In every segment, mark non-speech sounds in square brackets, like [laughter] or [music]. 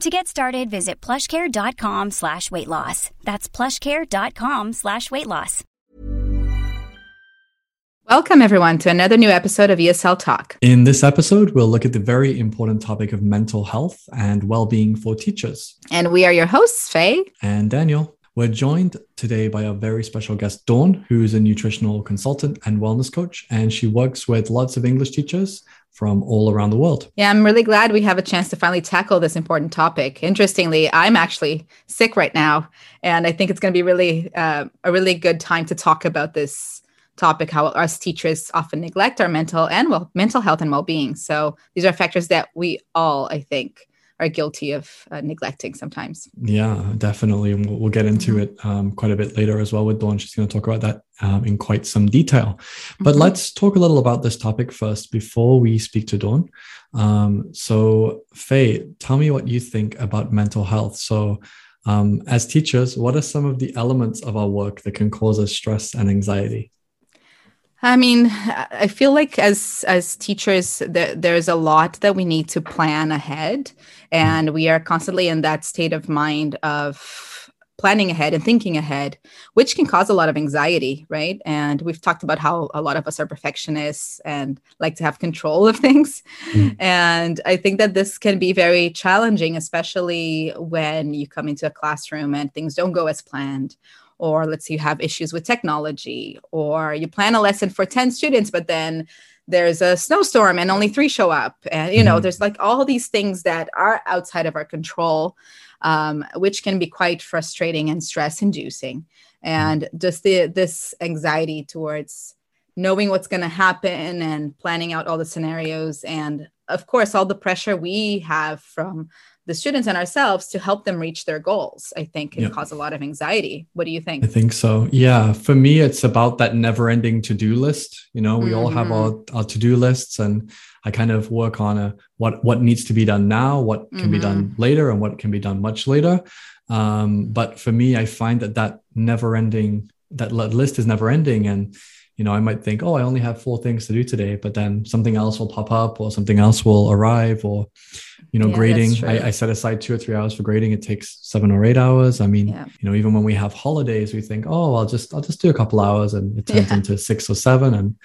To get started, visit plushcare.com slash weight loss. That's plushcare.com slash weight loss. Welcome, everyone, to another new episode of ESL Talk. In this episode, we'll look at the very important topic of mental health and well being for teachers. And we are your hosts, Faye. And Daniel. We're joined today by a very special guest, Dawn, who is a nutritional consultant and wellness coach, and she works with lots of English teachers from all around the world. Yeah, I'm really glad we have a chance to finally tackle this important topic. Interestingly, I'm actually sick right now, and I think it's going to be really uh, a really good time to talk about this topic how us teachers often neglect our mental and well mental health and well-being so these are factors that we all i think are guilty of uh, neglecting sometimes. Yeah, definitely. And we'll, we'll get into it um, quite a bit later as well with Dawn. She's going to talk about that um, in quite some detail. But mm-hmm. let's talk a little about this topic first before we speak to Dawn. Um, so, Faye, tell me what you think about mental health. So, um, as teachers, what are some of the elements of our work that can cause us stress and anxiety? I mean, I feel like as as teachers, there, there's a lot that we need to plan ahead, and we are constantly in that state of mind of planning ahead and thinking ahead, which can cause a lot of anxiety, right? And we've talked about how a lot of us are perfectionists and like to have control of [laughs] things, mm. and I think that this can be very challenging, especially when you come into a classroom and things don't go as planned or let's say you have issues with technology or you plan a lesson for 10 students but then there's a snowstorm and only three show up and you know mm-hmm. there's like all these things that are outside of our control um, which can be quite frustrating and stress inducing and just the this anxiety towards knowing what's going to happen and planning out all the scenarios and of course all the pressure we have from the students and ourselves to help them reach their goals i think can cause a lot of anxiety what do you think i think so yeah for me it's about that never ending to-do list you know we mm-hmm. all have mm-hmm. our, our to-do lists and i kind of work on a what what needs to be done now what can mm-hmm. be done mm-hmm. later and what can be done much later um, but for me i find that that never ending that list is never ending and you know i might think oh i only have four things to do today but then something else will pop up or something else will arrive or you know yeah, grading. I, I, set aside two or three hours for grading. It takes seven or eight hours. I mean yeah. you know even when we have holidays we think oh i'll just i'll just do a couple hours and it turns yeah. into six or seven and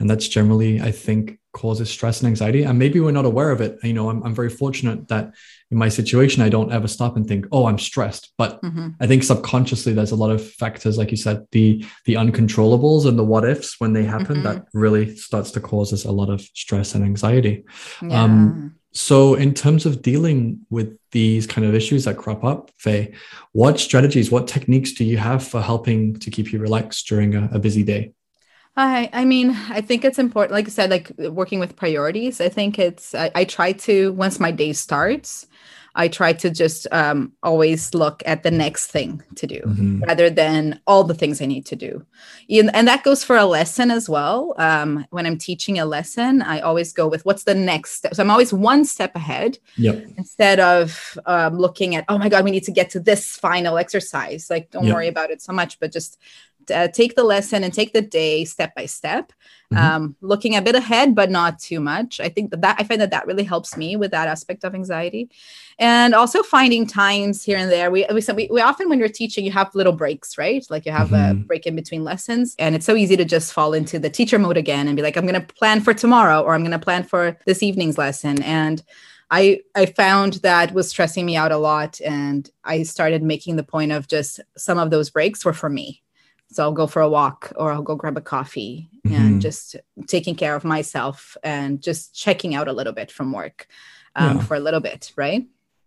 and that's generally i think causes stress and anxiety. And maybe we're not aware of it. You know i'm, I'm very fortunate that in my situation i don't ever stop and think oh i'm stressed but mm-hmm. i think subconsciously there's a lot of factors like you said the the uncontrollables and the what ifs when they happen mm-hmm. that really starts to cause us a lot of stress and anxiety um so, in terms of dealing with these kind of issues that crop up, Faye, what strategies, what techniques do you have for helping to keep you relaxed during a, a busy day? I I mean, I think it's important, like I said, like working with priorities. I think it's, I, I try to, once my day starts, I try to just um, always look at the next thing to do mm-hmm. rather than all the things I need to do. And that goes for a lesson as well. Um, when I'm teaching a lesson, I always go with what's the next step. So I'm always one step ahead yep. instead of um, looking at, oh my God, we need to get to this final exercise. Like, don't yep. worry about it so much, but just uh, take the lesson and take the day step by step. Mm-hmm. um, looking a bit ahead but not too much. I think that, that i find that that really helps me with that aspect of anxiety. And also finding times here and there. We we, we, we often when you're teaching you have little breaks right? Like you have mm-hmm. a break in between lessons. And it's so easy to just fall into the teacher mode again and be like i'm going to plan for tomorrow or i'm going to plan for this evening's lesson. And I I found that was stressing me out a lot, and I started making the point of just some of those breaks were for me. So I'll go for a walk or I'll go grab a coffee mm-hmm. and just taking care of myself and just checking out a little bit from work um, yeah. for a little bit, right?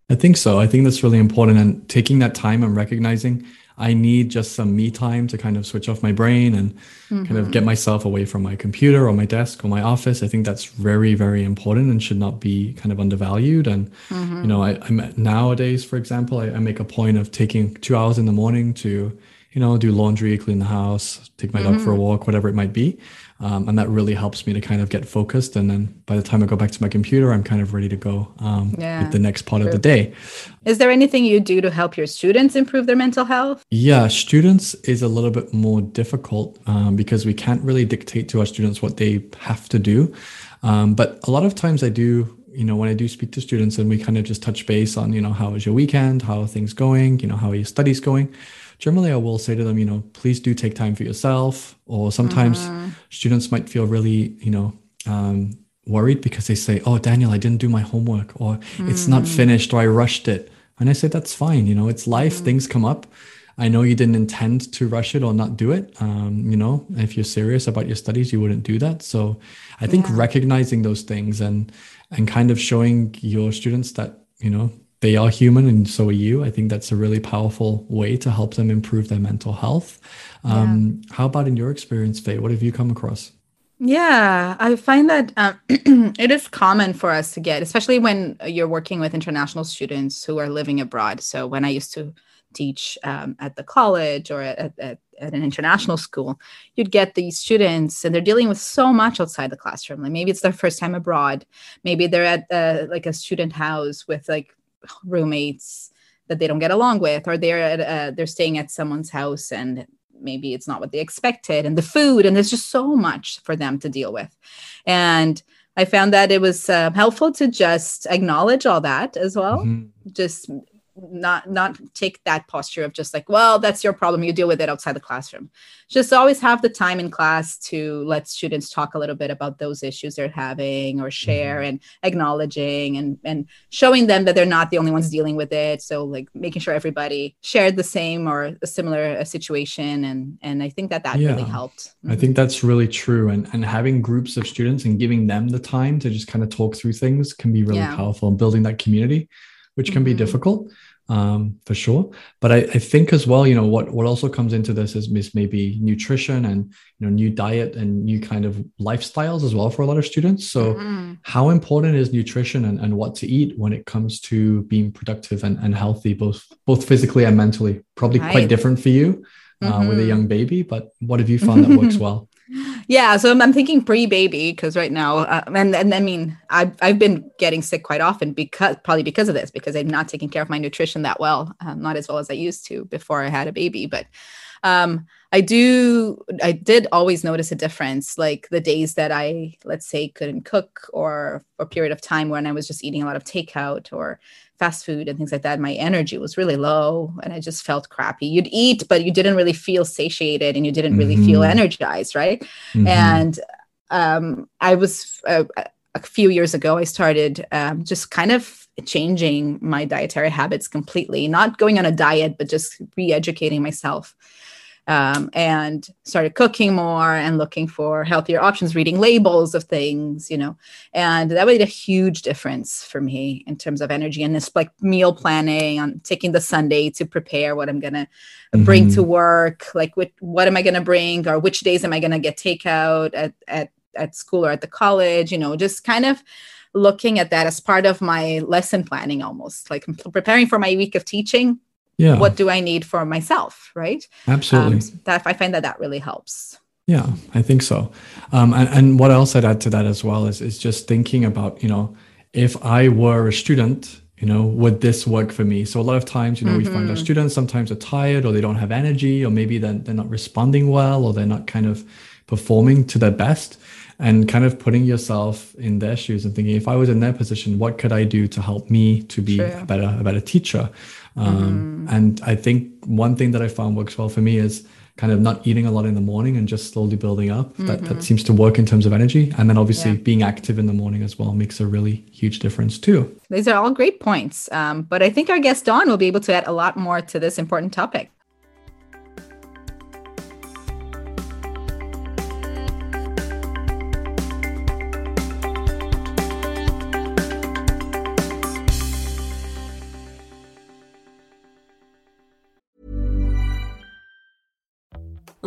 I think so. I think that's really important, and taking that time and recognizing I need just some me time to kind of switch off my brain and mm-hmm. kind of get mm-hmm. myself away from my computer or my desk or my office. I think that's very, very important and should not be kind of undervalued. And, mm-hmm. you know, I, am nowadays, for example, I, I, make a point of taking two hours in the morning to, you know, do laundry, clean the house, take my mm-hmm. dog for a mm-hmm. walk, whatever it might be. Um, and that really helps me to kind of get focused. And then by the time I go back to my computer, I'm kind of ready to go um, yeah, with the next part true. of the day. Is there anything you do to help your students improve their mental health? Yeah, students is a little bit more difficult um, because we can't really dictate to our students what they have to do. Um, but a lot of times I do you know when i do speak to students and we kind of just touch base on you know how was your weekend how are things going you know how are your studies going generally I will say to them, you know, please do take time for yourself. Or sometimes mm-hmm. students might feel really, you know, um, worried because they say, oh, Daniel, I didn't do my homework or mm-hmm. it's not mm. finished or I rushed it. And I say, that's fine. You know, it's life, mm-hmm. things come up. I know you didn't intend to rush it or not do it. Um, you know, if you're serious about your studies, you wouldn't do that. So I think yeah. recognizing those things and and kind of showing your students that, you know, they are human and so are you. I think that's a really powerful way to help them improve their mental health. Um, yeah. How about in your experience, Faye? What have you come across? Yeah, I find that um, [clears throat] it is common for us to get, especially when you're working with international students who are living abroad. So when I used to teach um, at the college or at, at, at, an international school, you'd get these students and they're dealing with so much outside the classroom. Like maybe it's their first time abroad, maybe they're at uh, like a student house with like roommates that they don't get along with or they're at, uh, they're staying at someone's house and maybe it's not what they expected and the food and there's just so much for them to deal with and i found that it was uh, helpful to just acknowledge all that as well mm-hmm. just not not take that posture of just like well that's your problem you deal with it outside the classroom just always have the time in class to let students talk a little bit about those issues they're having or share mm-hmm. and acknowledging and and showing them that they're not the only ones dealing with it so like making sure everybody shared the same or a similar situation and and i think that that yeah. really helped mm-hmm. i think that's really true and and having groups of students and giving them the time to just kind of talk through things can be really yeah. powerful and building that community which can mm-hmm. be difficult um, for sure. But I, I, think as well, you know, what what also comes into this is, is maybe nutrition and you know new diet and new kind of lifestyles as well for a lot of students. So mm-hmm. how important is nutrition and, and what to eat when it comes to being productive and, and healthy, both both physically and mentally? Probably right. quite different for you uh, mm-hmm. with a mm-hmm. young baby, but what have you found that works [laughs] well? Yeah so i'm, thinking pre-baby because right now uh, and, and i mean I've, I've been getting sick quite often because probably because of this because i'm not taking care of my nutrition that well um, not as well as i used to before i had a baby but um, I do, I did always notice a difference. Like the days that I, let's say, couldn't cook or a period of time when I was just eating a lot of takeout or fast food and things like that, my energy was really low and I just felt crappy. You'd eat, but you didn't really feel satiated and you didn't really mm-hmm. feel energized, right? Mm-hmm. And um, I was, uh, a few years ago, I started um, just kind of changing my dietary habits completely, not going on a diet, but just re educating myself um, and started cooking more and looking for healthier options, reading labels of things, you know, and that made a huge difference for me in terms of energy and this like meal planning on taking the Sunday to prepare what I'm gonna mm-hmm. bring to work, like what what am I gonna bring or which days am I gonna get takeout at at at school or at the college, you know, just kind of looking at that as part of my lesson planning almost like preparing for my week of teaching yeah what do i need for myself right absolutely um, that i find that that really helps yeah i think so um, and, and what else i'd add to that as well is, is just thinking about you know if i were a student you know, would this work for me? So a lot of times, you know, mm-hmm. we find our mm-hmm. students sometimes are tired or they don't have energy, or maybe they're, they're not responding well, or they're not kind of performing to their best. And kind of putting yourself in their shoes and thinking, if I was in their position, what could I do to help me to be a better, a better teacher? Um, mm-hmm. And I think one thing that I found works well for me is kind of not eating a lot in the morning and just slowly building up. Mm-hmm. That, that mm-hmm. seems to work in terms of energy. And then obviously yeah. being active in the morning as well makes a really huge difference too. These are all great points. Um, but I think our guest Dawn will be able to add a lot more to this important topic.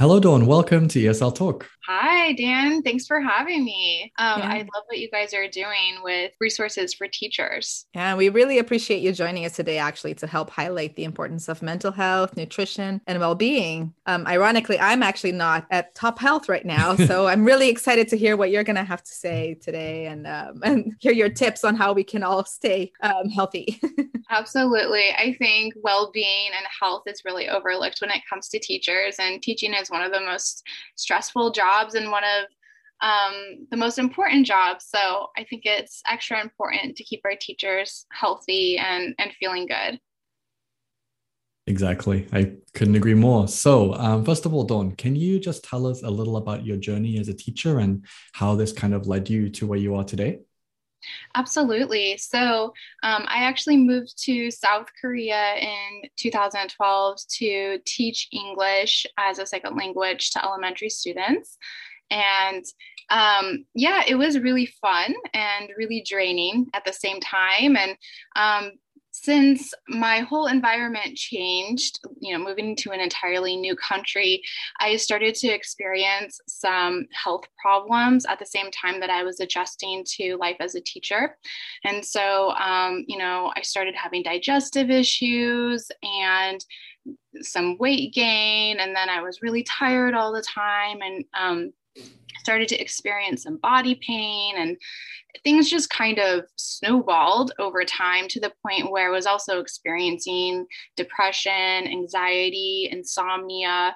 Hello, Dawn. Welcome to ESL Talk. Hi, Dan. Thanks for having me. Um, yeah. I love what you guys are doing with resources for teachers. Yeah, we really appreciate you joining us today, actually, to help highlight the importance of mental health, nutrition, and well being. Um, ironically, I'm actually not at top health right now. [laughs] So I'm really excited to hear what you're going to have to say today and, um, [laughs] and hear your tips on how we can all stay um, healthy. [laughs] Absolutely. I think well being and health is really overlooked when it comes to teachers, and teaching is one of the most stressful jobs jobs and one of um, the most important jobs. So I think it's extra important to keep our teachers healthy and, and feeling good. Exactly. I couldn't agree more. So, um, first of all, Dawn, can you just tell us a little about your journey as a teacher and how this kind of led you to where you are today? Absolutely. So, um, I actually moved to South Korea in 2012 to teach English as a second language to elementary students. And um, yeah, it was really fun and really draining at the same time. And um, since my whole environment changed, you know, moving to an entirely new country, I started to experience some health problems at the same time that I was adjusting to life as a teacher. And so, um, you know, I started having digestive issues and some weight gain. And then I was really tired all the time. And um, started to experience some body pain and things just kind of snowballed over time to the point where I was also experiencing depression, anxiety, insomnia,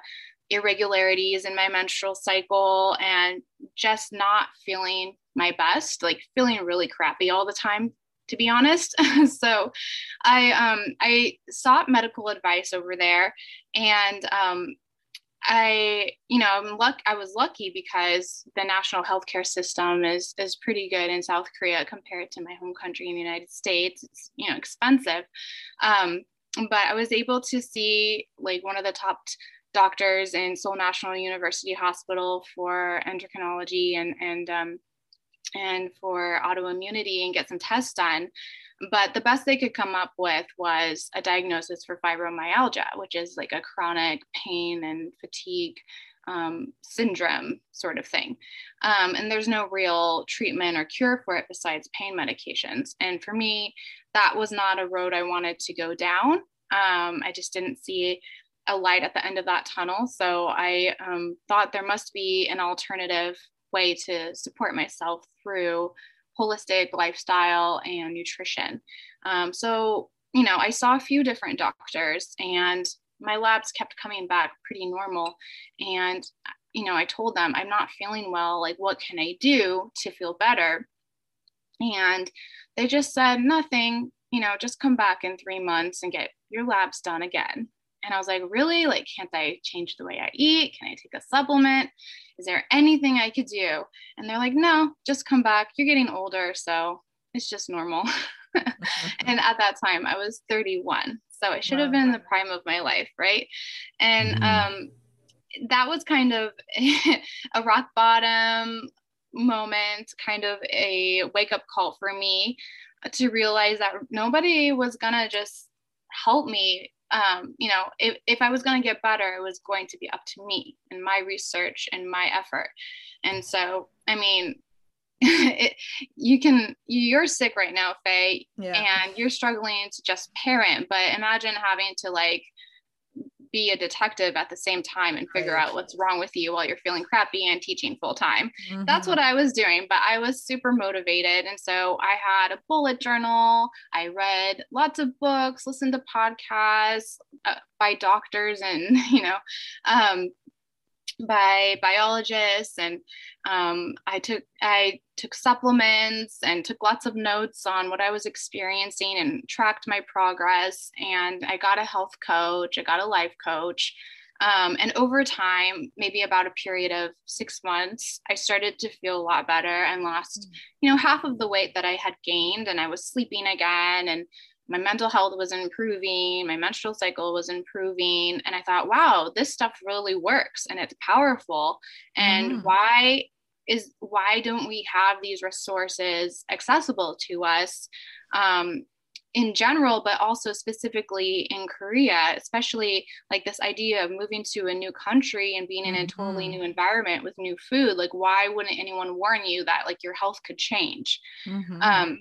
irregularities in my menstrual cycle, and just not feeling my best, like feeling really crappy all the time to be honest. [laughs] so I um, I sought medical advice over there, and um, I, you know, I'm luck. I was lucky because the national healthcare system is is pretty good in South Korea compared to my home country in the United States. It's you know expensive, um, but I was able to see like one of the top doctors in Seoul National University Hospital for endocrinology and and um, and for autoimmunity and get some tests done. But the best they could come up with was a diagnosis for fibromyalgia, which is like a chronic pain and fatigue um, syndrome sort of thing. Um, and there's no real treatment or cure for it besides pain medications. And for me, that was not a road I wanted to go down. Um, I just didn't see a light at the end of that tunnel. So I um, thought there must be an alternative way to support myself through holistic lifestyle and nutrition. Um, so, you know, I saw a few different doctors and my labs kept coming back pretty normal. And, you know, I told them, I'm not feeling well. Like, what can I do to feel better? And they just said, nothing, you know, just come back in three months and get your labs done again. And I was like, really? Like, can't I change the way I eat? Can I take a supplement? Is there anything I could do? And they're like, no, just come back. You're getting older. So it's just normal. [laughs] and at that time, I was 31. So I should wow. have been in the prime of my life. Right. And mm-hmm. um, that was kind of [laughs] a rock bottom moment, kind of a wake up call for me to realize that nobody was going to just help me um, you know, if, if I was going to get better, it was going to be up to me and my research and my effort. And so, I mean, [laughs] it, you can, you're sick right now, Faye, yeah. and you're struggling to just parent, but imagine having to like be a detective at the same time and figure right. out what's wrong with you while you're feeling crappy and teaching full time. Mm-hmm. That's what I was doing, but I was super motivated. And so I had a bullet journal. I read lots of books, listened to podcasts uh, by doctors and, [laughs] you know, um, by biologists and um, i took i took supplements and took lots of notes on what i was experiencing and tracked my progress and i got a health coach i got a life coach um, and over time maybe about a period of six months i started to feel a lot better and lost mm. you know half of the weight that i had gained and i was sleeping again and my mental health was improving, my menstrual cycle was improving. And I thought, wow, this stuff really works and it's powerful. And mm. why is why don't we have these resources accessible to us um, in general, but also specifically in Korea, especially like this idea of moving to a new country and being in a totally mm-hmm. new environment with new food. Like, why wouldn't anyone warn you that like your health could change? Mm-hmm. Um,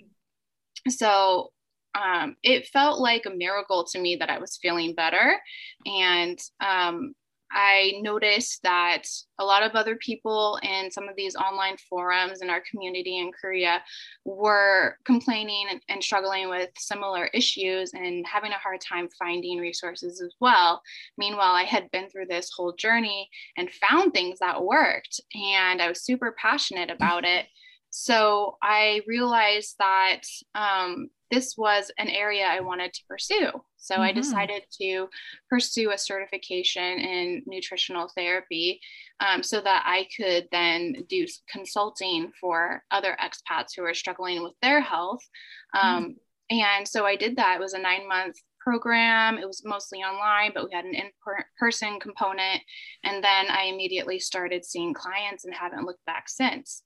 so um, it felt like a miracle to me that I was feeling better. And um, I noticed that a lot of other people in some of these online forums in our community in Korea were complaining and, and, struggling with similar issues and having a hard time finding resources as well. Meanwhile, I had been through this whole journey and found things that worked, and I was super passionate about [laughs] it. So I realized that um, this was an area I wanted to pursue. So mm-hmm. I decided to pursue a certification in nutritional therapy um, so that I could then do consulting for other expats who are struggling with their health. Um, mm-hmm. And so I did that. It was a nine month program. It was mostly online, but we had an in person component. And then I immediately started seeing clients and haven't looked back since.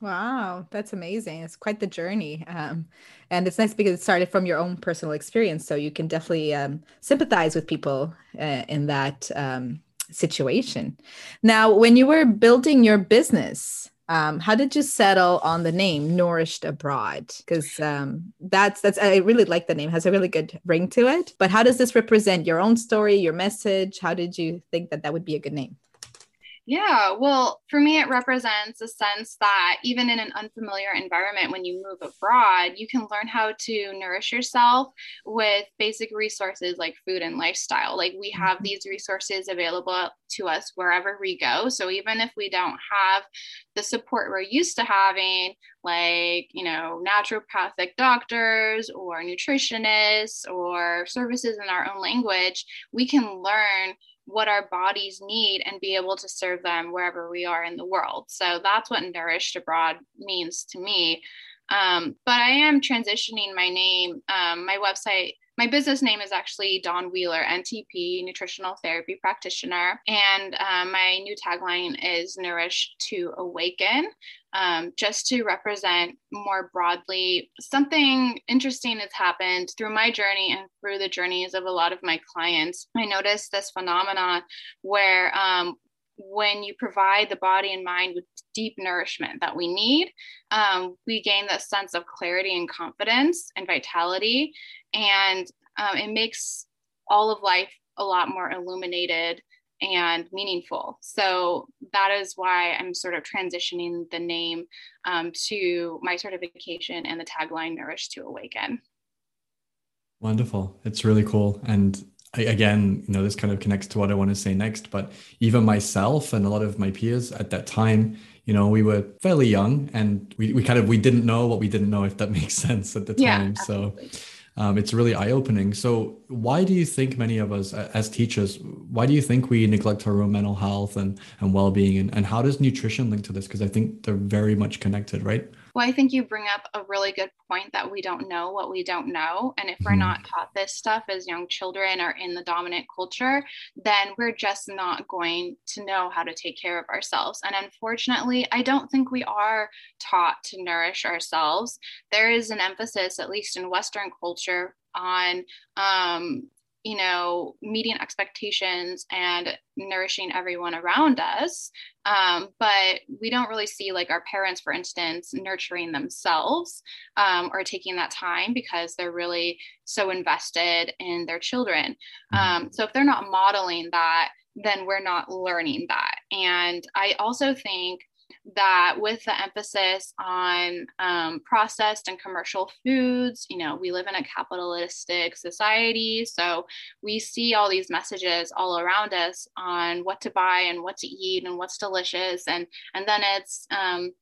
Wow, that's amazing. It's quite the journey. Um, and it's nice because it started from your own personal experience. So you can definitely um, sympathize with people uh, in that um, situation. Now, when you were building your business, um, how did you settle on the name Nourished Abroad? Because um, that's that's I really like the name; it has a really good ring to it. But how does this represent your own story, your message? How did you think that that would be a good name? Yeah, well, for me, it represents a sense that even in an unfamiliar environment, when you move abroad, you can learn how to nourish yourself with basic resources like food and lifestyle. Like we have mm-hmm. these resources available to us wherever we go. So even if we don't have the support we're used to having, like, you know, naturopathic doctors or nutritionists or services in our own language, we can learn what our bodies need and be able to serve them wherever we are in the world. So that's what nourished abroad means to me. Um, but I am transitioning my name. Um, my website, my business name is actually Dawn Wheeler, NTP, nutritional therapy practitioner. And um, my new tagline is Nourish to Awaken, um, just to represent more broadly something interesting has happened through my journey and through the journeys of a lot of my clients. I noticed this phenomenon where um, when you provide the body and mind with deep nourishment that we need, um, we gain that sense of clarity and confidence and vitality. And um, it makes all of life a lot more illuminated and meaningful. So that is why I'm sort of transitioning the name um, to my certification and the tagline Nourish to Awaken. Wonderful. It's really cool. And again, you know, this kind of connects to what I want to say next. But even myself and a lot of my peers at that time, you know, we were fairly young and we, we kind of we didn't know what we didn't know, if that [laughs] makes sense at the time. Yeah, so um, it's really eye-opening. So why do you think many of us as teachers, why do you think we neglect our own mental health and, and well-being and, and how does nutrition link to this? Because I think they're very much connected, right? Well, I think you bring up a really good point that we don't know what we don't know. And if we're mm-hmm. not taught this stuff as young children or in the dominant culture, then we're just not going to know how to take care of ourselves. And unfortunately, I don't think we are taught to nourish ourselves. There is an emphasis, at least in Western culture, on um, you know, meeting expectations and nourishing everyone around us. Um, but we don't really see, like, our parents, for instance, nurturing themselves um, or taking that time because they're really so invested in their children. Mm-hmm. Um, so if they're not modeling that, then we're not learning that. And I also think that with the emphasis on um, processed and commercial foods, you know, we live in a capitalistic society. So we see all these messages all around us on what to buy and what to eat and what's delicious. And, and then it's, um,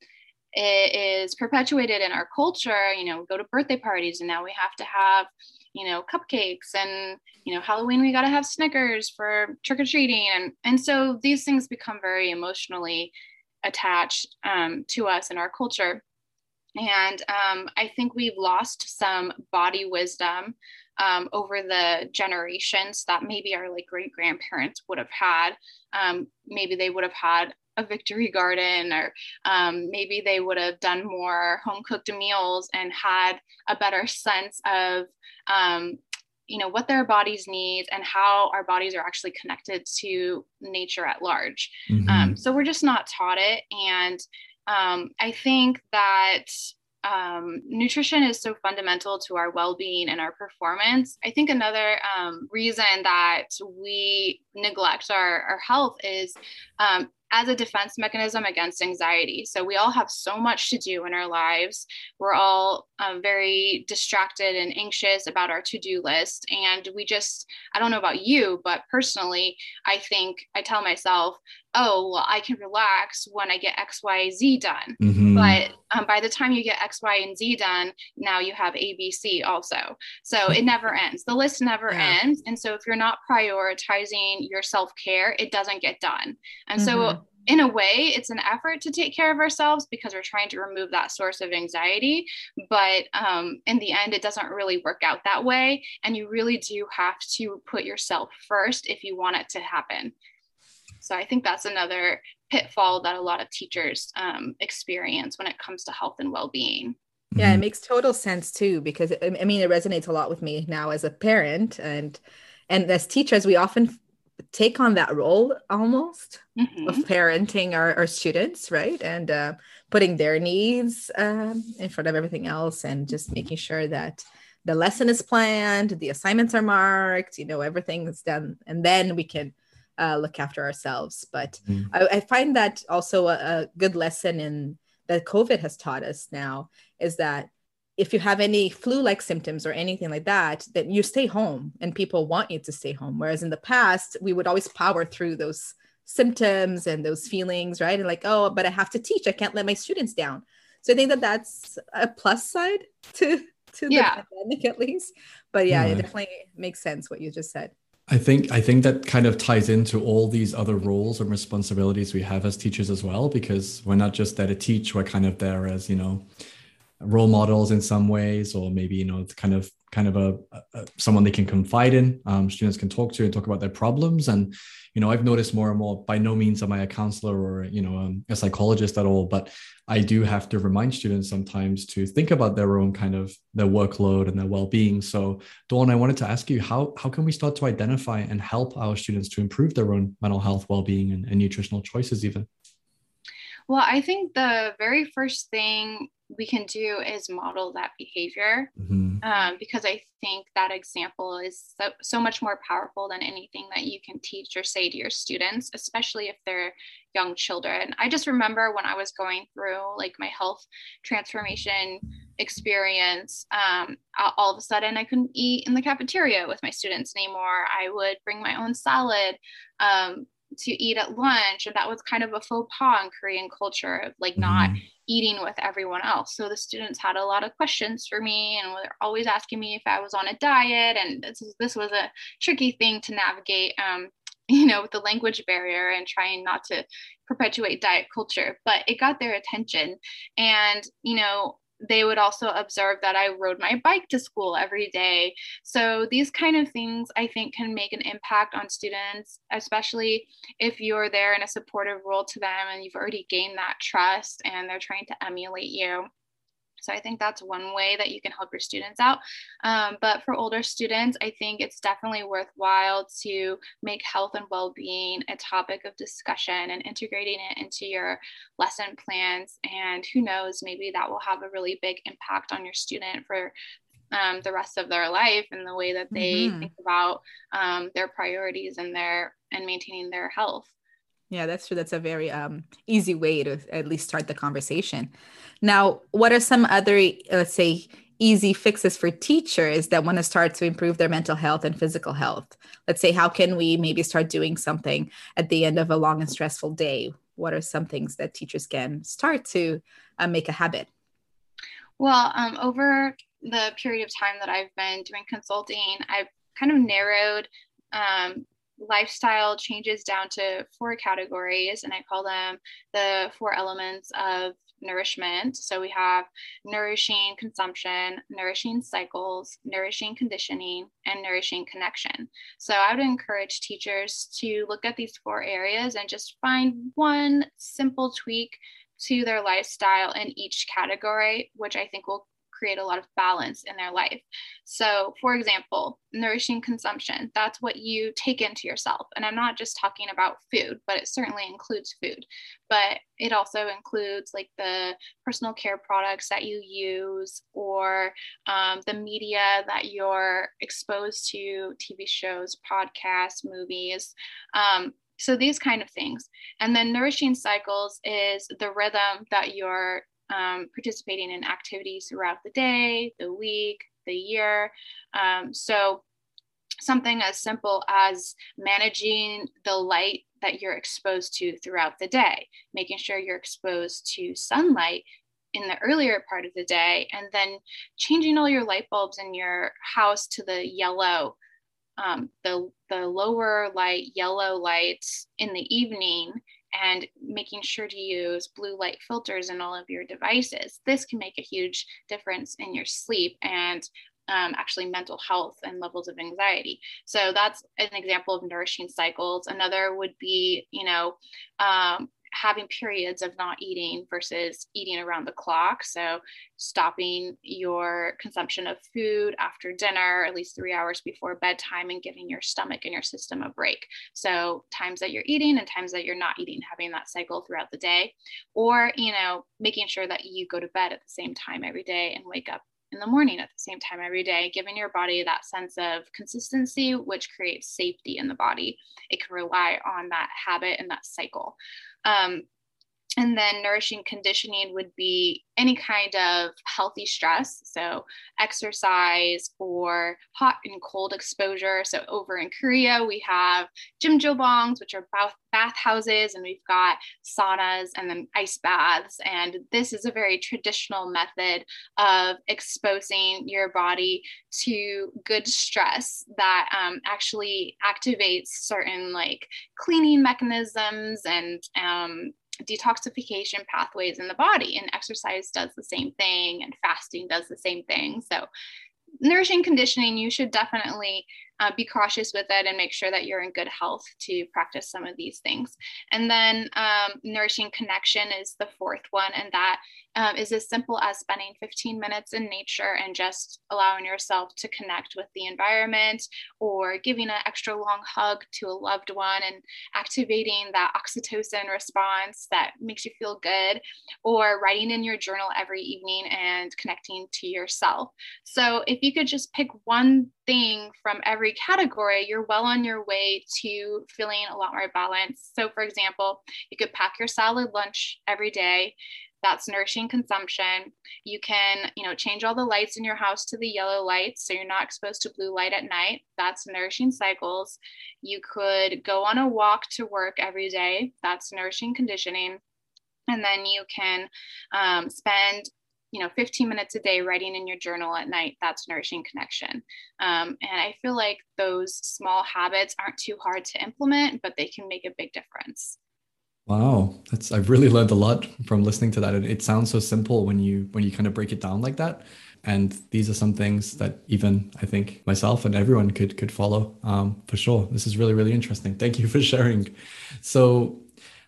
it is perpetuated in our culture. You know, we go to birthday parties and now we have to have, you know, cupcakes and, you know, Halloween, we got to have Snickers for trick or treating. And, and so these things become very emotionally attached um, to us in our culture. And um, I think we've lost some body wisdom um, over the generations that maybe our like great grandparents would have had. Um, maybe they would have had a victory garden, or um, maybe they would have done more home cooked meals and had a better sense of um, you know what their bodies need and how our bodies are actually connected to nature at large. Mm-hmm. um, so we're just not taught it. And um, i think that um, nutrition is so fundamental to our well-being and our performance. I think another um, reason that we neglect our, our health is um, as a defense mechanism against anxiety. So we all have so much to do in our lives. We're all um, very distracted and anxious about our to do list. And we just, I don't know about you, but personally, I think I tell myself, oh, well, I can relax when I get X, Y, Z done. Mm-hmm. But um, by the time you get X, Y, and Z done, now you have A, B, C also. So it never ends. The list never yeah. ends. And so if you're not prioritizing your self care, it doesn't get done. And mm-hmm. so in a way, it's an effort to take care of ourselves because we're trying to remove that source of anxiety. But um, in the end, it doesn't really work out that way. And you really do have to put yourself first if you want it to happen. So I think that's another pitfall that a lot of teachers um, experience when it comes to health and well being. Yeah, it mm-hmm. makes total sense too because I mean it resonates a lot with me now as a parent and and as teachers we often take on that role almost mm-hmm. of parenting our, our students right and uh, putting their needs um, in front of everything else and just making sure that the lesson is planned the assignments are marked you know everything is done and then we can uh, look after ourselves but mm. I, I, find that also a, a good lesson in that covid has taught us now is that if you have any flu-like symptoms or anything like that, then you stay home and people want you to stay home. Whereas in the past, we would always power through those symptoms and those feelings, right? And like, oh, but I have to teach. I can't let my students down. So I think that that's a plus side [laughs] to to yeah. the pandemic at least. But yeah, yeah, it definitely makes sense what you just said. I think I think that kind of ties into all these other roles and responsibilities we have as teachers as well, because we're not just there to teach; we're kind of there as you know role models in some ways, or maybe you know kind of kind of a, a someone they can confide in. Um, students can talk to and talk about their problems, and you know I've noticed more and more. By no means am I a counselor or you know um, a psychologist at all, but I do have to remind students sometimes to think about their own kind of their workload and their well-being. So, Dawn, I wanted to ask you how how can we start to identify and help our students to improve their own mental health, well-being, and, and nutritional choices, even? Well, I think the very first thing we can do is model that behavior mm-hmm. um, because I think that example is so, so much more powerful than anything that you can teach or say to your students, especially if they're young children. I just remember when I was going through like my health transformation experience, um, all of a sudden I couldn't eat in the cafeteria with my students anymore. I would bring my own salad. Um, to eat at lunch and that was kind of a faux pas in korean culture of like mm-hmm. not eating with everyone else. So the students had a lot of questions for me and were always asking me if I was on a diet. And this, this was a tricky thing to navigate, um, [laughs] you know, with the language barrier and trying not to perpetuate diet culture. But it got their attention. And, you know, they would also observe that I rode my bike to school every day. So these kind of things I think can make an impact on students, especially if you're there in a supportive role to them and you've already gained that trust and they're trying to emulate you. So I think that's one way that you can help your students out. Um, but for older students, I think it's definitely worthwhile to make health and well being a topic of discussion and integrating it into your lesson plans. And who knows, maybe that will have a really big impact on your student for um, the rest of their life and the way that they mm-hmm. think about um, their priorities and their and maintaining their health. Yeah, that's true. That's a very um, easy way to at least start the conversation. Now, what are some other, let's say, easy fixes for teachers that want to start to improve their mental health and physical health? Let's say, how can we maybe start doing something at the end of a long and stressful day? What are some things that teachers can start to uh, make a habit? Well, um, over the period of time that I've been doing consulting, I've kind of narrowed um, lifestyle changes down to four categories, and I call them the four elements of nourishment. So we have nourishing consumption, nourishing cycles, nourishing conditioning, and nourishing connection. So I would encourage teachers to look at these four areas and just find one simple tweak to their lifestyle in each category, which I think will create a lot of balance in their life. So, for example, nourishing consumption, that's what you take into yourself. And I'm not just talking about food, but it certainly includes food. But it also includes like the personal care products that you use or um, the media that you're exposed to TV shows, podcasts, movies. Um, so these kind of things and then nourishing cycles is the rhythm that you're um, participating in activities throughout the day, the week, the year. Um, so, something as simple as managing the light that you're exposed to throughout the day, making sure you're exposed to sunlight in the earlier part of the day, and then changing all your light bulbs in your house to the yellow. Um, the the lower light yellow lights in the evening and making sure to use blue light filters in all of your devices. This can make a huge difference in your sleep and um, actually mental health and levels of anxiety. So that's an example of nourishing cycles. Another would be, you know, um, having periods of not eating versus eating around the clock. So, stopping your consumption of food after dinner, at least three hours before bedtime, and giving your stomach and your system a break. So, times that you're eating and times that you're not eating, having that cycle throughout the day. Or, you know, making sure that you go to bed at the same time every day and wake up in the morning at the same time every day, giving your body that sense of consistency, which creates safety in the body. It can rely on that habit and that cycle. Um, and then nourishing conditioning would be any kind of healthy stress. So, exercise or hot and cold exposure. So, over in Korea, we have jjimjilbangs, which are bath, bath houses, and we've got saunas and then ice baths. And this is a very traditional method of exposing your body to good stress that um, actually activates certain like cleaning mechanisms and um, detoxification pathways in the body and exercise does the same thing and fasting does the same thing. So nourishing conditioning you should definitely uh, be cautious with it and make sure that you're in good health to practice some of these things. And then um, nourishing connection is the fourth one and that um, is as simple as spending 15 minutes in nature and just allowing yourself to connect with the environment or giving an extra long hug to a loved one and activating that oxytocin response that makes you feel good or writing in your journal every evening and connecting to yourself. So if you could just pick one thing from every category you're well on your way to feeling a lot more balanced. So for example you could pack your salad lunch every day. That's nourishing consumption. You can you know change all the lights in your house to the yellow lights so you're not exposed to blue light at night. That's nourishing cycles. You could go on a walk to work every day. That's nourishing conditioning. And then you can um, spend you know 15 minutes a day writing in your journal at night that's nourishing connection um, and i feel like those small habits aren't too hard to implement but they can make a big difference Wow, that's I've really learned a lot from listening to that. It, it sounds so simple when you when you kind of break it down like that. And these are some things that even I think myself and everyone could could follow um, for sure. This is really really interesting. Thank you for sharing. So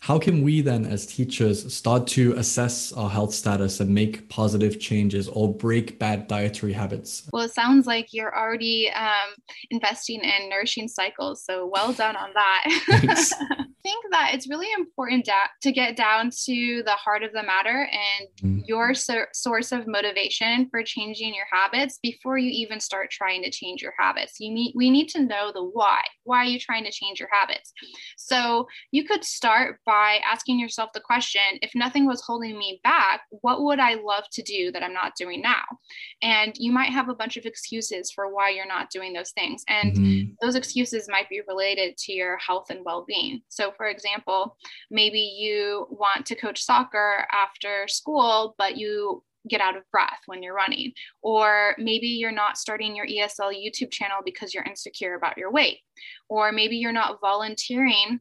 how can we then, as teachers, start to assess our health status and make positive changes or break bad dietary habits? Well, it sounds like you're already um, investing in nourishing cycles. So well done on that. [laughs] I think that it's really important da- to get down to the heart of the matter and mm. your so- source of motivation for changing your habits before you even start trying to change your habits. You need we need to know the why. Why are you trying to change your habits? So you could start by asking yourself the question: If nothing was holding me back, what would I love to do that I'm not doing now? And you might have a bunch of excuses for why you're not doing those things, and mm-hmm. those excuses might be related to your health and well-being. So for example, maybe you want to coach soccer after school, but you get out of breath when you're running. Or maybe you're not starting your ESL YouTube channel because you're insecure about your weight. Or maybe you're not volunteering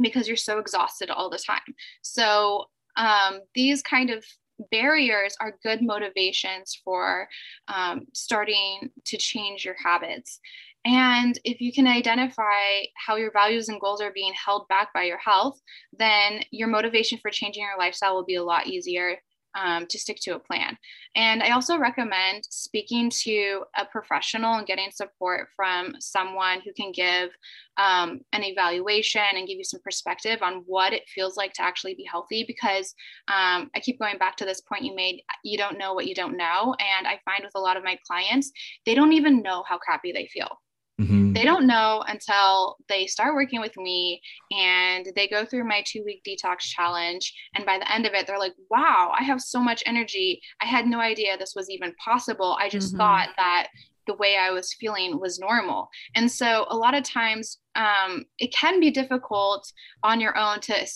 because you're so exhausted all the time. So um, these kind of barriers are good motivations for um, starting to change your habits. And if you can identify how your values and goals are being held back by your health, then your motivation for changing your lifestyle will be a lot easier um, to stick to a plan. And I also recommend speaking to a professional and getting support from someone who can give um, an evaluation and give you some perspective on what it feels like to actually be healthy. Because um, I keep going back to this point you made you don't know what you don't know. And I find with a lot of my clients, they don't even know how crappy they feel Mm-hmm. They don't know until they start working with me and they go through my two week detox challenge. And by the end of it, they're like, wow, I have so much energy. I had no idea this was even possible. I just mm-hmm. thought that the way I was feeling was normal. And so a lot of times um, it can be difficult on your own to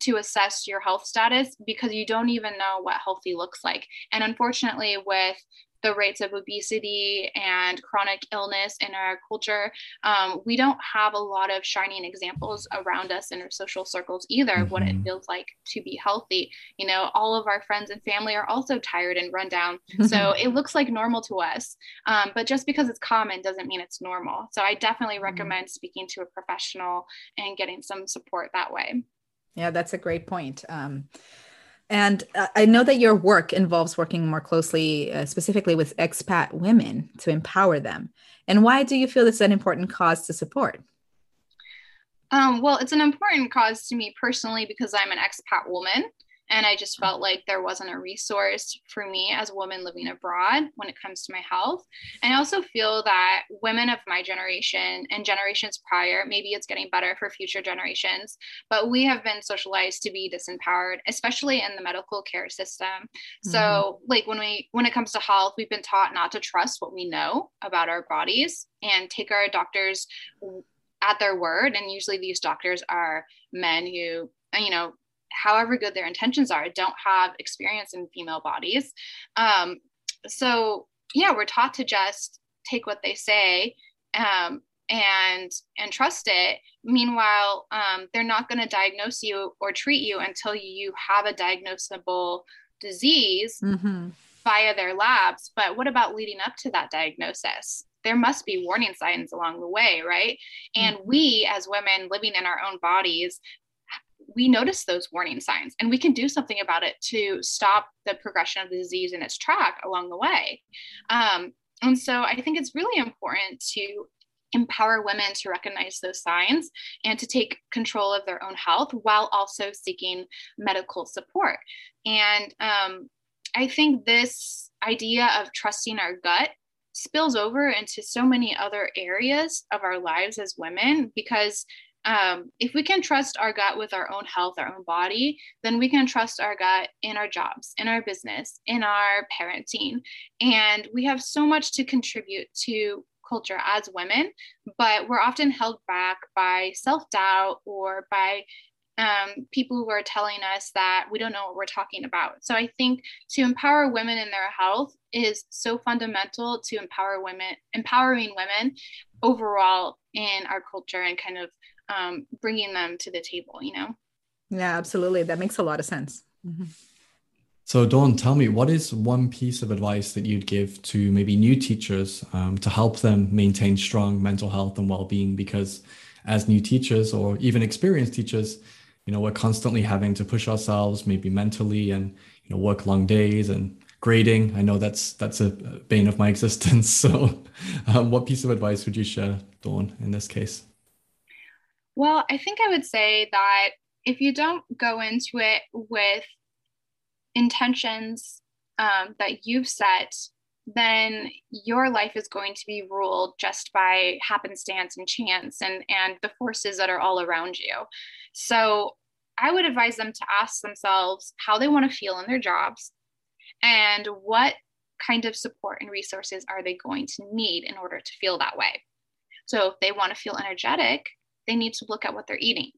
to assess your health status because you don't even know what healthy looks like. And unfortunately, with the rates of obesity and chronic illness in our culture, um, we don't have a lot of shining examples around us in our social circles either mm-hmm. of what it mm-hmm. feels like to be healthy. You know, all of our friends and family are also tired and run down. [laughs] so it looks like normal to us. Um, but just because it's common doesn't mean it's normal. So I definitely mm-hmm. recommend speaking to a professional and getting some support that way. Yeah, that's a great point. Um, and I know that your work involves working more closely, uh, specifically with expat women to empower them. And why do you feel this is an important cause to support? Um, well, it's an important cause to me personally because I'm an expat woman. And I just felt like there wasn't a resource for me as a woman living abroad when it comes to my health. And I also feel that women of my generation and generations prior, maybe it's getting better for future generations, but we have been socialized to be disempowered, especially in the medical care system. Mm-hmm. So like when we when it comes to health, we've been taught not to trust what we know about our bodies and take our doctors at their word. And usually these doctors are men who, you know, however good their intentions are, don't have experience in female bodies. Um, so yeah, we're taught to just take what they say um, and and trust it. Meanwhile, um, they're not going to diagnose you or treat you until you have a diagnosable disease mm-hmm. via their labs. But what about leading up to that diagnosis? There must be warning signs along the way, right? And mm-hmm. we, as women living in our own bodies, we notice those warning signs and we can do something about it to stop the progression of the disease in its track along the way. Um, and so I think it's really important to empower women to recognize those signs and to take control of their own health while also seeking medical support. And um, I think this idea of trusting our gut spills over into so many other areas of our lives as women because um, if we can trust our gut with our own health, our own body, then we can trust our gut in our jobs, in our business, in our parenting. And we have so much to contribute to culture as women, but we're often held back by self doubt or by um, people who are telling us that we don't know what we're talking about. So I think to empower women in their health is so fundamental to empower women, empowering women overall in our culture and kind of um, bringing them to the table, you know? Yeah, absolutely. That makes a lot of sense. Mm-hmm. So, Dawn, tell me, what is one piece of advice that you'd give to maybe new teachers um, to help them maintain strong mental health and well being? Because as new teachers or even experienced teachers, you know, we're constantly having to push ourselves, maybe mentally, and you know, work long days and grading. I know that's that's a bane of my [laughs] existence. So, um, what piece of advice would you share, Dawn, in this case? Well, I think I would say that if you don't go into it with intentions um, that you've set, then your life is going to be ruled just by happenstance and chance and, and the forces that are all around you. So I would advise them to ask themselves how they want to feel in their jobs and what kind of support and resources are they going to need in order to feel that way. So if they want to feel energetic, they need to look at what they're eating.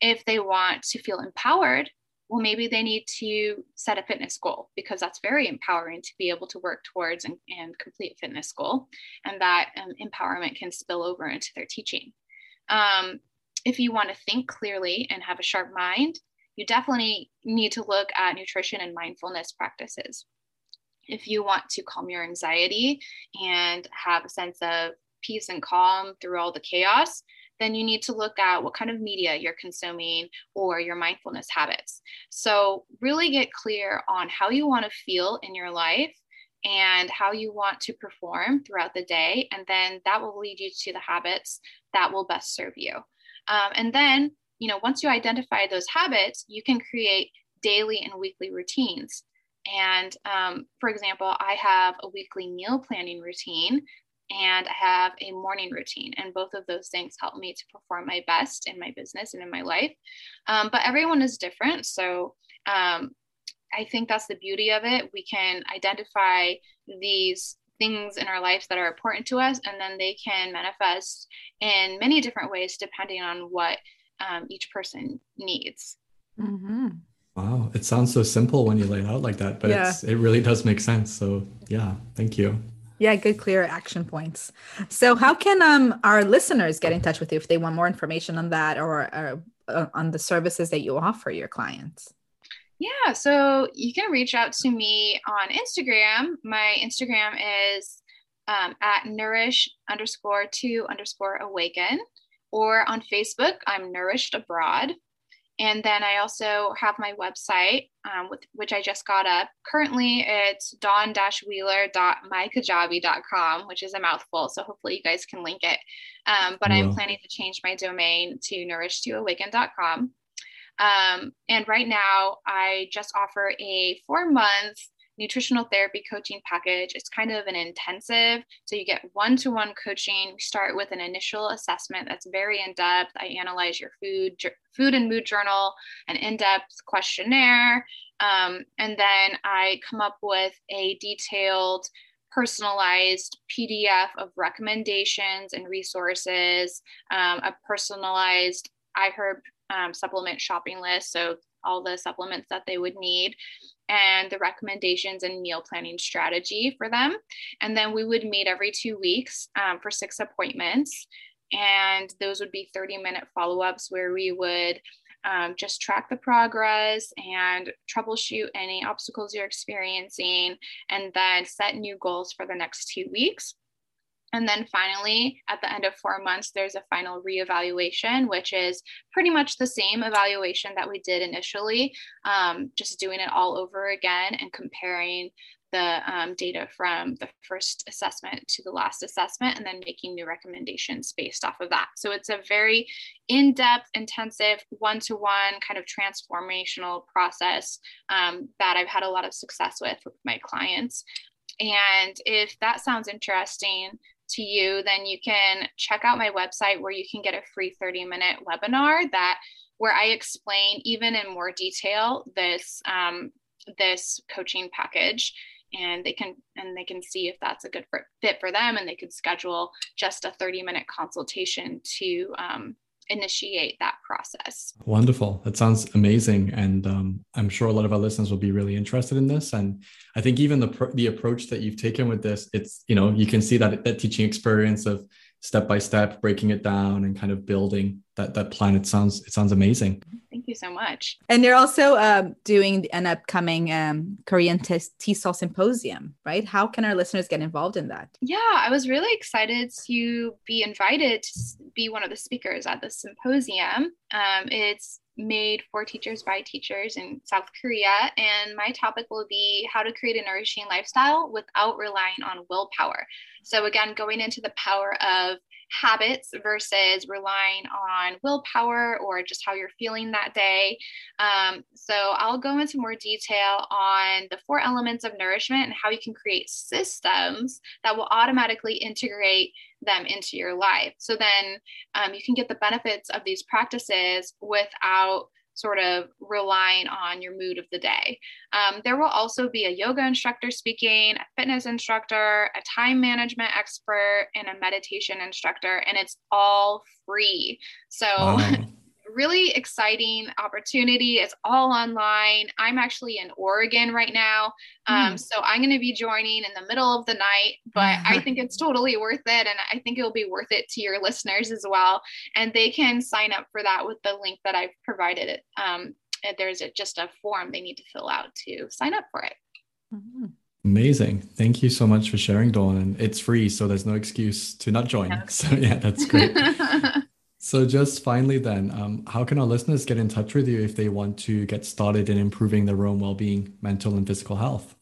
If they want to feel empowered, well, maybe they need to set a fitness goal because that's very empowering to be able to work towards and, and complete a fitness goal. And that um, empowerment can spill over into their teaching. Um, if you want to think clearly and have a sharp mind, you definitely need to look at nutrition and mindfulness practices. If you want to calm your anxiety and have a sense of peace and calm through all the chaos, then you need to look at what kind of media you're consuming or your mindfulness habits. So, really get clear on how you want to feel in your life and how you want to perform throughout the day. And then that will lead you to the habits that will best serve you. Um, and then, you know, once you identify those habits, you can create daily and weekly routines. And um, for example, I have a weekly meal planning routine and I have a morning routine. And both of those things help me to perform my best in my business and in my life. Um, but everyone is different. So um, I think that's the beauty of it. We can identify these things in our lives that are important to us, and then they can manifest in many different ways depending on what um, each person needs. Mm-hmm. Wow, it sounds so simple when you lay it out like that, but yeah. it really does make sense. So, yeah, thank you. Yeah, good, clear action points. So, how can um, our listeners get in touch with you if they want more information on that or, or uh, on the services that you offer your clients? Yeah, so you can reach out to me on Instagram. My Instagram is um, at nourish underscore to underscore awaken, or on Facebook, I'm nourished abroad. And then I also have my website, um, with, which I just got up. Currently, it's dawn-wheeler.mykajabi.com, which is a mouthful. So hopefully you guys can link it. Um, but I'm planning to change my domain to nourish2awaken.com. Um, and right now, I just offer a four month nutritional therapy coaching package. It's kind of an intensive. So you get one to one coaching. We start with an initial assessment that's very in depth. I analyze your food, food and mood journal, an in depth questionnaire. Um, and then I come up with a detailed personalized PDF of recommendations and resources, um, a personalized iHerb um, supplement shopping list. So all the supplements that they would need and the recommendations and meal planning strategy for them. And then we would meet every two weeks um, for six appointments. And those would be 30 minute follow ups where we would um, just track the progress and troubleshoot any obstacles you're experiencing, and then set new goals for the next two weeks. And then finally, at the end of four months, there's a final reevaluation, which is pretty much the same evaluation that we did initially, um, just doing it all over again and comparing the um, data from the first assessment to the last assessment and then making new recommendations based off of that. So it's a very in depth, intensive, one to one kind of transformational process um, that I've had a lot of success with with my clients. And if that sounds interesting, to you, then you can check out my website where you can get a free 30 minute webinar that where I explain even in more detail this um, this coaching package and they can and they can see if that's a good fit for them and they could schedule just a 30 minute consultation to um, initiate that process. Wonderful. That sounds amazing. And um, I'm sure a lot of our listeners will be really interested in this. And I think even the, the approach that you've taken with this, it's, you know, you can see that, that teaching experience of step by step, breaking it down and kind of building that, that plan. It sounds, it sounds amazing. Thank you so much. And they're also um, doing an upcoming um, Korean TESOL symposium, right? How can our listeners get involved in that? Yeah, I was really excited to be invited to be one of the speakers at the symposium. Um, it's made for teachers by teachers in South Korea. And my topic will be how to create a nourishing lifestyle without relying on willpower. So, again, going into the power of habits versus relying on willpower or just how you're feeling that day. Um, so, I'll go into more detail on the four elements of nourishment and how you can create systems that will automatically integrate them into your life. So then um, you can get the benefits of these practices without sort of relying on your mood of the day. Um, there will also be a yoga instructor speaking, a fitness instructor, a time management expert, and a meditation instructor, and it's all free. So wow. [laughs] really exciting opportunity. It's all online. I'm actually in Oregon right now. Um, mm. So I'm going to be joining in the middle of the night, but I [laughs] think it's totally worth it. And I think it'll be worth it to your listeners as well. And they can sign up for that with the link that I've provided. Um, there's a, just a form they need to fill out to sign up for it. Mm-hmm. Amazing. Thank you so much for sharing, Dawn. And it's free, so there's no excuse to not join. [laughs] So, yeah, that's great. [laughs] So, just finally, then, um, how can our listeners get in touch with you if they want to get started in improving their own well being, mental and physical health?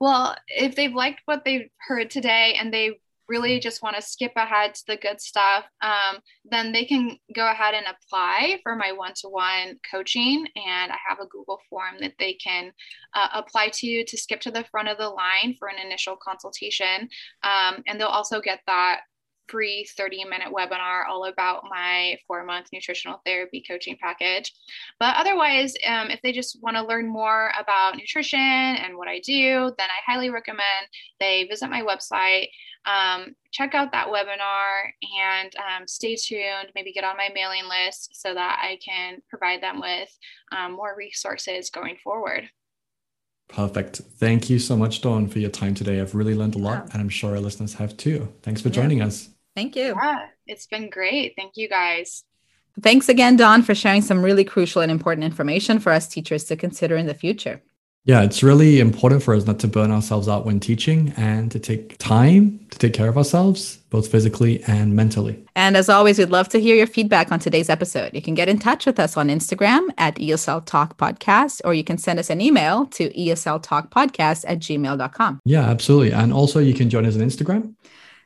Well, if they've liked what they've heard today and they really just want to skip ahead to the good stuff, um, then they can go ahead and apply for my one to one coaching. And I have a Google form that they can uh, apply to to skip to the front of the line for an initial consultation. Um, and they'll also get that free 30 minute webinar all about my four month nutritional therapy coaching package. But otherwise, um, if they just want to learn more about nutrition and what I do, then I highly recommend they visit my website, um, check out that webinar, and um, stay tuned. Maybe get on my mailing list so that I can provide them with um, more resources going forward. Perfect. Thank you so much, Dawn, for your time today. I've really learned a lot, yeah. and I'm sure our listeners have too. Thanks for yeah. joining us. Thank you. Yeah, it's been great. Thank you guys. Thanks again, Dawn, for sharing some really crucial and important information for us teachers to consider in the future. Yeah, it's really important for us not to burn ourselves out when teaching and to take time to take care of ourselves, both physically and mentally. And as always, we'd love to hear your feedback on today's episode. You can get in touch with us on Instagram at ESL Talk Podcast, or you can send us an email to ESL Talk Podcast at gmail.com. Yeah, absolutely. And also, you can join us on Instagram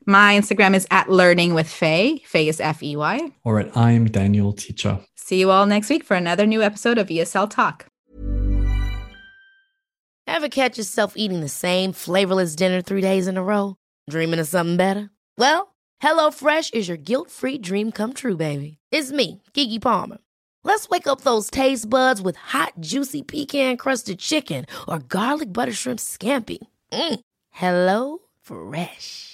My Instagram is at learning with Fey. Fey is F E Y. Or at I'm Daniel Teacher. See you all next week for another new episode of ESL Talk. Ever catch yourself eating the same flavorless dinner three days in a row? Dreaming of something better? Well, HelloFresh is your guilt free dream come true, baby. It's me, Keke Palmer. Let's wake up those taste buds with hot, juicy pecan crusted chicken or garlic butter shrimp scampi. Mm. Hello Fresh.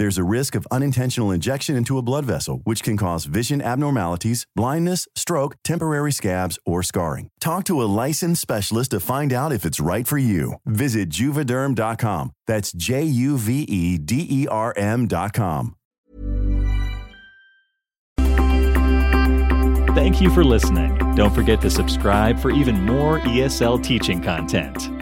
There's a risk of unintentional injection into a blood vessel, which can cause vision abnormalities, blindness, stroke, temporary scabs, or scarring. Talk to a licensed specialist to find out if it's right for you. Visit juvederm.com. That's J U V E D E R M.com. Thank you for listening. Don't forget to subscribe for even more ESL teaching content.